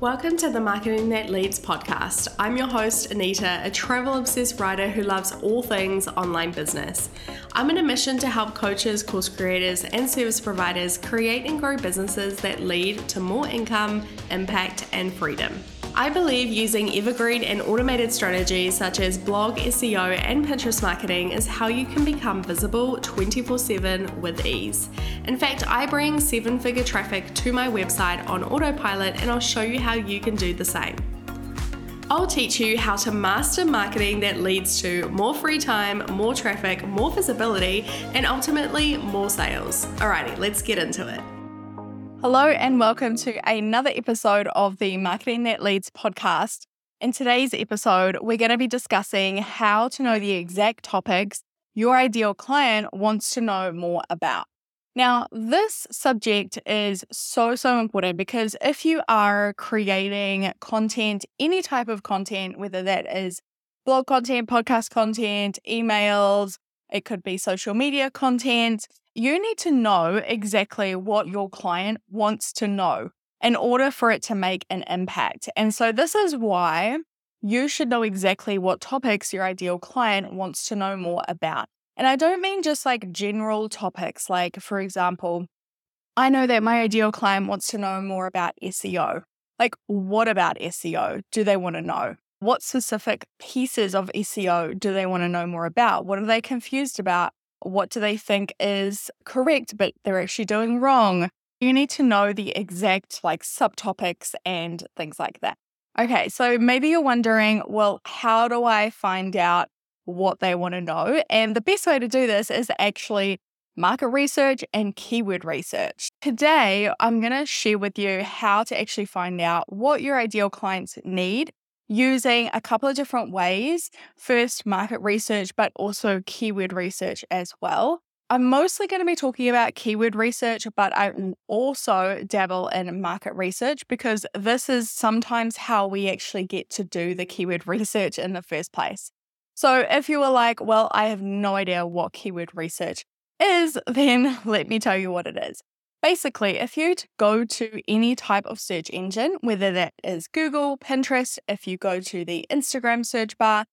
Welcome to the Marketing That Leads podcast. I'm your host, Anita, a travel obsessed writer who loves all things online business. I'm on a mission to help coaches, course creators, and service providers create and grow businesses that lead to more income, impact, and freedom. I believe using evergreen and automated strategies such as blog, SEO, and Pinterest marketing is how you can become visible 24 7 with ease. In fact, I bring seven figure traffic to my website on autopilot, and I'll show you how you can do the same. I'll teach you how to master marketing that leads to more free time, more traffic, more visibility, and ultimately more sales. Alrighty, let's get into it. Hello, and welcome to another episode of the Marketing That Leads podcast. In today's episode, we're going to be discussing how to know the exact topics your ideal client wants to know more about. Now, this subject is so, so important because if you are creating content, any type of content, whether that is blog content, podcast content, emails, it could be social media content, you need to know exactly what your client wants to know in order for it to make an impact. And so, this is why you should know exactly what topics your ideal client wants to know more about. And I don't mean just like general topics, like, for example, I know that my ideal client wants to know more about SEO. Like, what about SEO do they want to know? What specific pieces of SEO do they want to know more about? What are they confused about? What do they think is correct, but they're actually doing wrong? You need to know the exact like subtopics and things like that. Okay, so maybe you're wondering, well, how do I find out what they want to know? And the best way to do this is actually market research and keyword research. Today, I'm going to share with you how to actually find out what your ideal clients need using a couple of different ways. First, market research, but also keyword research as well. I'm mostly going to be talking about keyword research, but I also dabble in market research because this is sometimes how we actually get to do the keyword research in the first place. So if you were like, well, I have no idea what keyword research is, then let me tell you what it is. Basically, if you go to any type of search engine, whether that is Google, Pinterest, if you go to the Instagram search bar,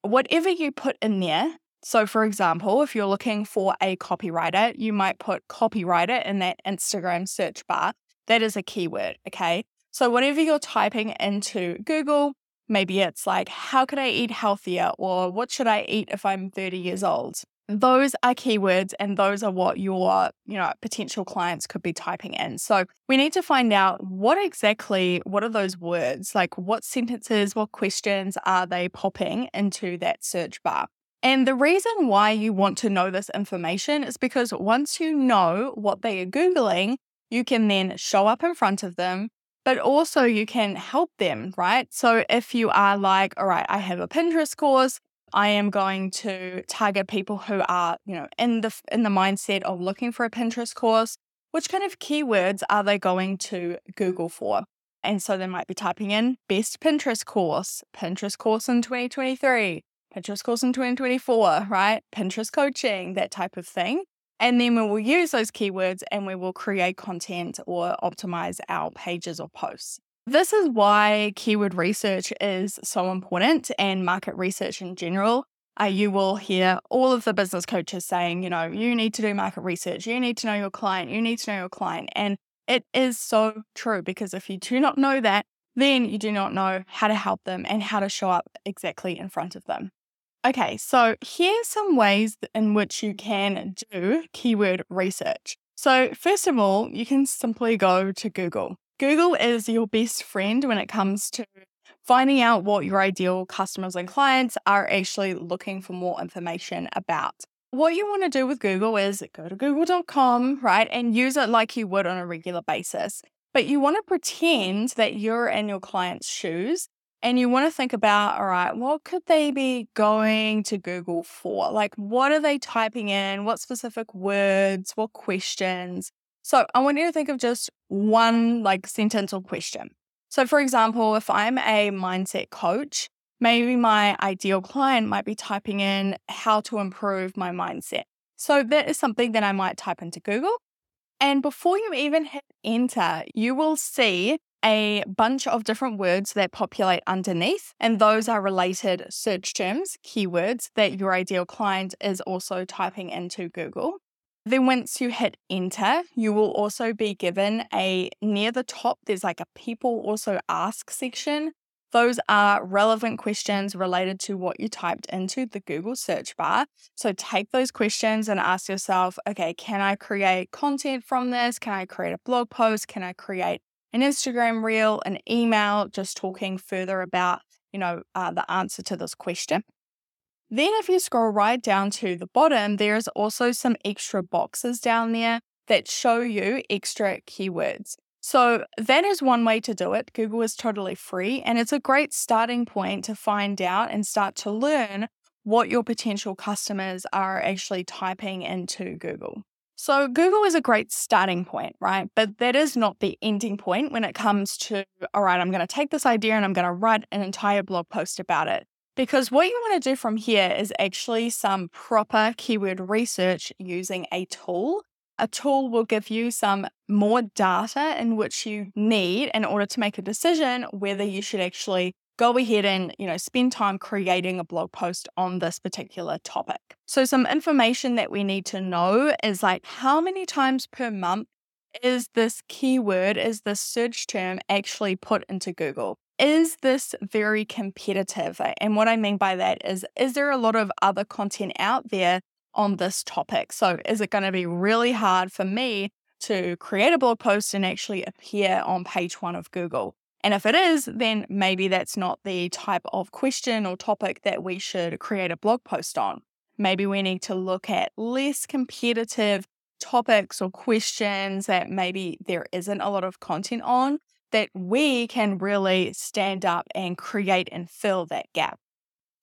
whatever you put in there. So, for example, if you're looking for a copywriter, you might put copywriter in that Instagram search bar. That is a keyword, okay? So, whatever you're typing into Google, maybe it's like, how can I eat healthier? Or what should I eat if I'm 30 years old? Those are keywords and those are what your you know potential clients could be typing in. So we need to find out what exactly what are those words? Like what sentences what questions are they popping into that search bar? And the reason why you want to know this information is because once you know what they are googling you can then show up in front of them but also you can help them, right? So if you are like, all right, I have a Pinterest course, I am going to target people who are, you know, in the in the mindset of looking for a Pinterest course. Which kind of keywords are they going to Google for? And so they might be typing in best Pinterest course, Pinterest course in 2023, Pinterest course in 2024, right? Pinterest coaching, that type of thing. And then we will use those keywords and we will create content or optimize our pages or posts. This is why keyword research is so important and market research in general. Uh, you will hear all of the business coaches saying, you know, you need to do market research, you need to know your client, you need to know your client. And it is so true because if you do not know that, then you do not know how to help them and how to show up exactly in front of them. Okay, so here's some ways in which you can do keyword research. So, first of all, you can simply go to Google. Google is your best friend when it comes to finding out what your ideal customers and clients are actually looking for more information about. What you want to do with Google is go to google.com, right, and use it like you would on a regular basis. But you want to pretend that you're in your client's shoes and you want to think about, all right, what could they be going to Google for? Like, what are they typing in? What specific words? What questions? So I want you to think of just one like sentence or question. So, for example, if I'm a mindset coach, maybe my ideal client might be typing in how to improve my mindset. So, that is something that I might type into Google. And before you even hit enter, you will see a bunch of different words that populate underneath, and those are related search terms, keywords that your ideal client is also typing into Google. Then once you hit enter, you will also be given a near the top, there's like a people also ask section. Those are relevant questions related to what you typed into the Google search bar. So take those questions and ask yourself, okay, can I create content from this? Can I create a blog post? Can I create an Instagram reel, an email, just talking further about, you know, uh, the answer to this question. Then, if you scroll right down to the bottom, there's also some extra boxes down there that show you extra keywords. So, that is one way to do it. Google is totally free, and it's a great starting point to find out and start to learn what your potential customers are actually typing into Google. So, Google is a great starting point, right? But that is not the ending point when it comes to, all right, I'm going to take this idea and I'm going to write an entire blog post about it. Because what you want to do from here is actually some proper keyword research using a tool. A tool will give you some more data in which you need in order to make a decision whether you should actually go ahead and you know spend time creating a blog post on this particular topic so some information that we need to know is like how many times per month is this keyword is this search term actually put into google is this very competitive? And what i mean by that is is there a lot of other content out there on this topic? So is it going to be really hard for me to create a blog post and actually appear on page one of google? And if it is, then maybe that's not the type of question or topic that we should create a blog post on. Maybe we need to look at less competitive topics or questions that maybe there isn't a lot of content on that we can really stand up and create and fill that gap.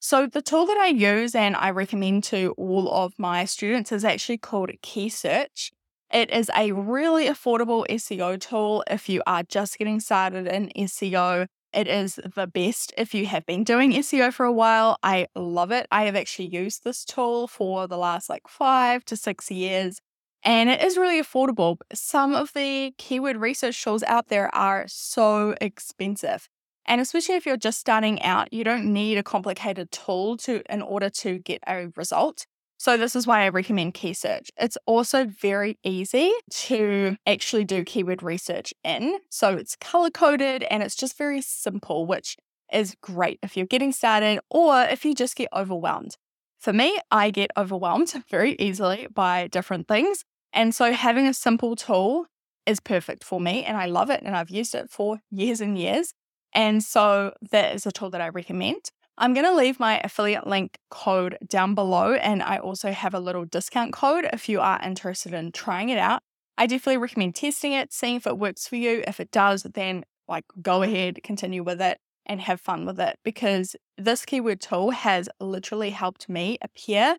So, the tool that I use and I recommend to all of my students is actually called KeySearch. It is a really affordable SEO tool if you are just getting started in SEO. It is the best if you have been doing SEO for a while. I love it. I have actually used this tool for the last like five to six years, and it is really affordable. Some of the keyword research tools out there are so expensive. And especially if you're just starting out, you don't need a complicated tool to in order to get a result. So, this is why I recommend KeySearch. It's also very easy to actually do keyword research in. So, it's color coded and it's just very simple, which is great if you're getting started or if you just get overwhelmed. For me, I get overwhelmed very easily by different things. And so, having a simple tool is perfect for me and I love it and I've used it for years and years. And so, that is a tool that I recommend. I'm going to leave my affiliate link code down below, and I also have a little discount code if you are interested in trying it out. I definitely recommend testing it, seeing if it works for you. If it does, then like go ahead, continue with it, and have fun with it because this keyword tool has literally helped me appear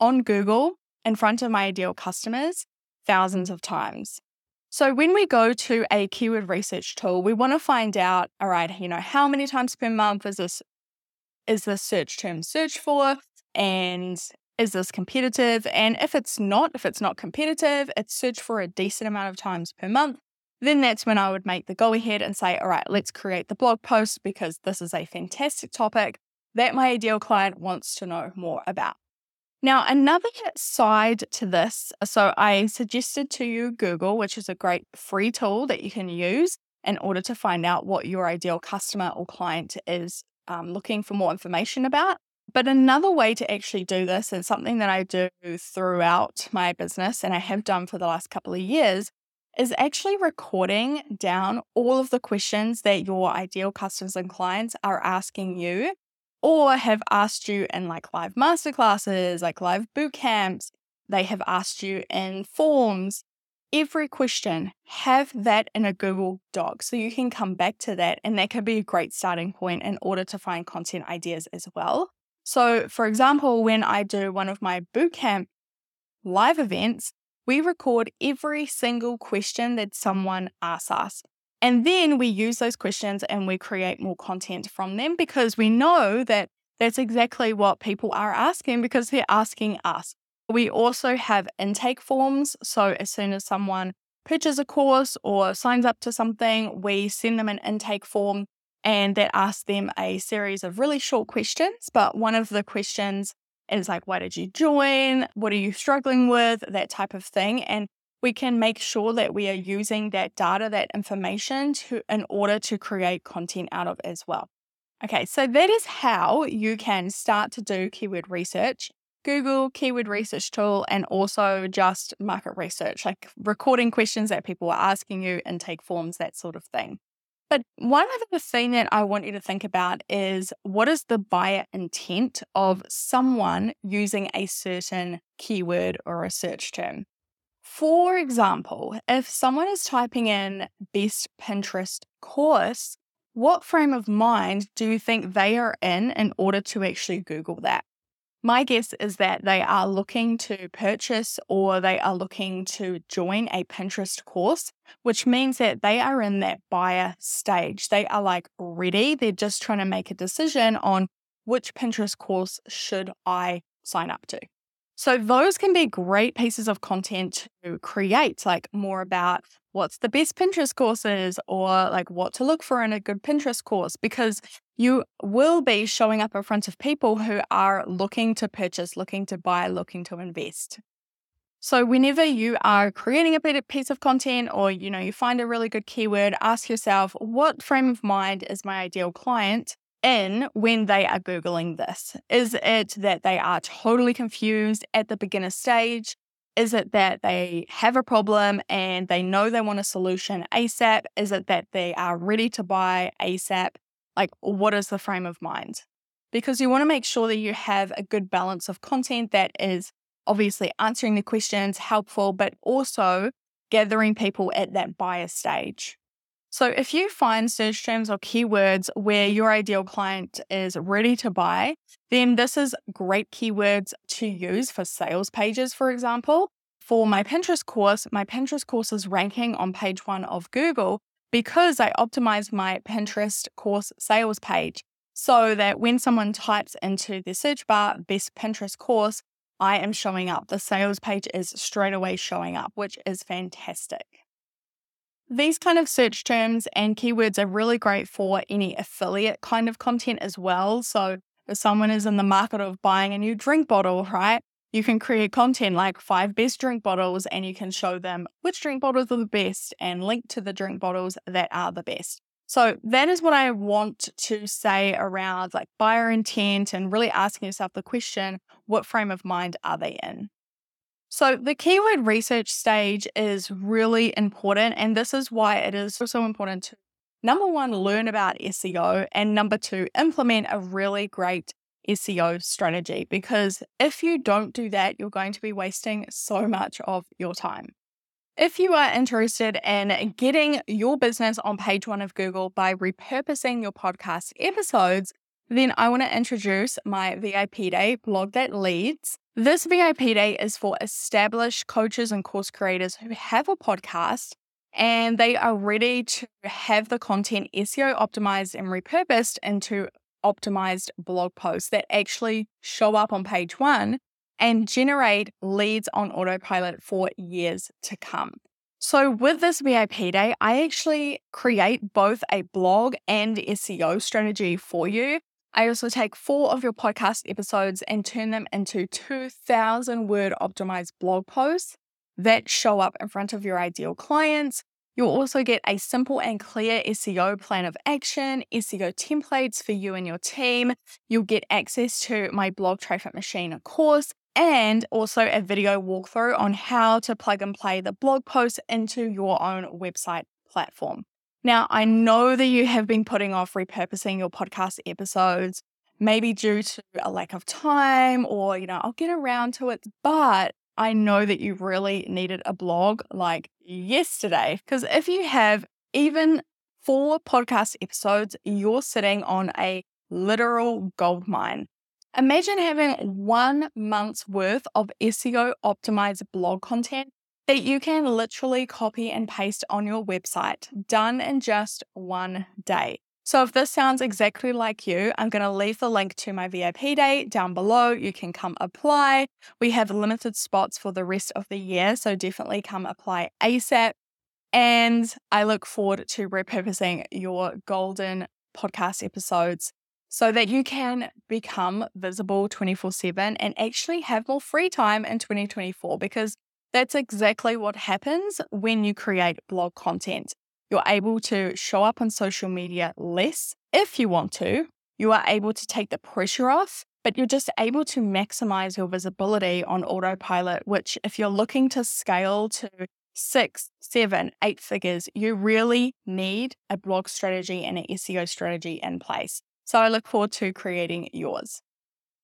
on Google in front of my ideal customers thousands of times. So when we go to a keyword research tool, we want to find out, all right, you know, how many times per month is this is this search term searched for? And is this competitive? And if it's not, if it's not competitive, it's searched for a decent amount of times per month, then that's when I would make the go ahead and say, all right, let's create the blog post because this is a fantastic topic that my ideal client wants to know more about. Now, another side to this, so I suggested to you Google, which is a great free tool that you can use in order to find out what your ideal customer or client is um, looking for more information about. But another way to actually do this, and something that I do throughout my business and I have done for the last couple of years, is actually recording down all of the questions that your ideal customers and clients are asking you or have asked you in like live masterclasses, like live boot camps. They have asked you in forms every question, have that in a Google Doc so you can come back to that. And that can be a great starting point in order to find content ideas as well. So, for example, when I do one of my bootcamp live events, we record every single question that someone asks us. And then we use those questions and we create more content from them because we know that that's exactly what people are asking because they're asking us. We also have intake forms. So as soon as someone purchase a course or signs up to something, we send them an intake form and that asks them a series of really short questions. But one of the questions is like, why did you join? What are you struggling with? That type of thing. And we can make sure that we are using that data, that information to in order to create content out of as well. Okay, so that is how you can start to do keyword research. Google keyword research tool and also just market research, like recording questions that people are asking you, intake forms, that sort of thing. But one other thing that I want you to think about is what is the buyer intent of someone using a certain keyword or a search term? For example, if someone is typing in best Pinterest course, what frame of mind do you think they are in in order to actually Google that? My guess is that they are looking to purchase or they are looking to join a Pinterest course, which means that they are in that buyer stage. They are like ready. They're just trying to make a decision on which Pinterest course should I sign up to. So, those can be great pieces of content to create, like more about what's the best Pinterest courses or like what to look for in a good Pinterest course, because you will be showing up in front of people who are looking to purchase, looking to buy, looking to invest. So whenever you are creating a piece of content or you know you find a really good keyword, ask yourself what frame of mind is my ideal client in when they are Googling this? Is it that they are totally confused at the beginner stage? Is it that they have a problem and they know they want a solution ASAP? Is it that they are ready to buy ASAP? Like, what is the frame of mind? Because you want to make sure that you have a good balance of content that is obviously answering the questions, helpful, but also gathering people at that buyer stage. So, if you find search terms or keywords where your ideal client is ready to buy, then this is great keywords to use for sales pages, for example. For my Pinterest course, my Pinterest course is ranking on page one of Google because I optimized my Pinterest course sales page so that when someone types into the search bar best Pinterest course, I am showing up. The sales page is straight away showing up, which is fantastic. These kind of search terms and keywords are really great for any affiliate kind of content as well. So, if someone is in the market of buying a new drink bottle, right? You can create content like five best drink bottles and you can show them which drink bottles are the best and link to the drink bottles that are the best. So that is what I want to say around like buyer intent and really asking yourself the question, what frame of mind are they in? So, the keyword research stage is really important. And this is why it is so important to number one, learn about SEO, and number two, implement a really great SEO strategy. Because if you don't do that, you're going to be wasting so much of your time. If you are interested in getting your business on page one of Google by repurposing your podcast episodes, then I want to introduce my VIP day, Blog That Leads. This VIP day is for established coaches and course creators who have a podcast and they are ready to have the content SEO optimized and repurposed into optimized blog posts that actually show up on page one and generate leads on autopilot for years to come. So, with this VIP day, I actually create both a blog and SEO strategy for you I also take four of your podcast episodes and turn them into 2,000 word optimized blog posts that show up in front of your ideal clients. You'll also get a simple and clear SEO plan of action, SEO templates for you and your team. You'll get access to my blog traffic machine course and also a video walkthrough on how to plug and play the blog post into your own website platform. Now, I know that you have been putting off repurposing your podcast episodes, maybe due to a lack of time or, you know, I'll get around to it, but I know that you really needed a blog like yesterday. Because if you have even four podcast episodes, you're sitting on a literal gold mine. Imagine having one month's worth of SEO optimized blog content that you can literally copy and paste on your website, done in just one day. So, if this sounds exactly like you, I'm going to leave the link to my VIP day down below. You can come apply. We have limited spots for the rest of the year, so definitely come apply ASAP. And I look forward to repurposing your golden podcast episodes so that you can become visible 24 7 and actually have more free time in 2024 because that's exactly what happens when you create blog content. You're able to show up on social media less if you want to. You are able to take the pressure off, but you're just able to maximize your visibility on autopilot, which, if you're looking to scale to six, seven, eight figures, you really need a blog strategy and an SEO strategy in place. So I look forward to creating yours.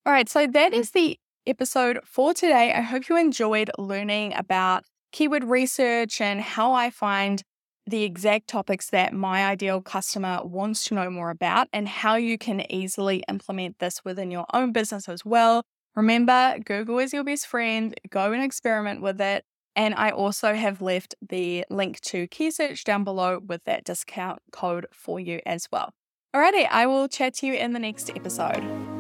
All right, so that is the episode for today. I hope you enjoyed learning about keyword research and how I find the exact topics that my ideal customer wants to know more about and how you can easily implement this within your own business as well. Remember, Google is your best friend. Go and experiment with it. And I also have left the link to KeySearch down below with that discount code for you as well. Alrighty, I will chat to you in the next episode.